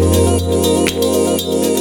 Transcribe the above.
Oh, oh.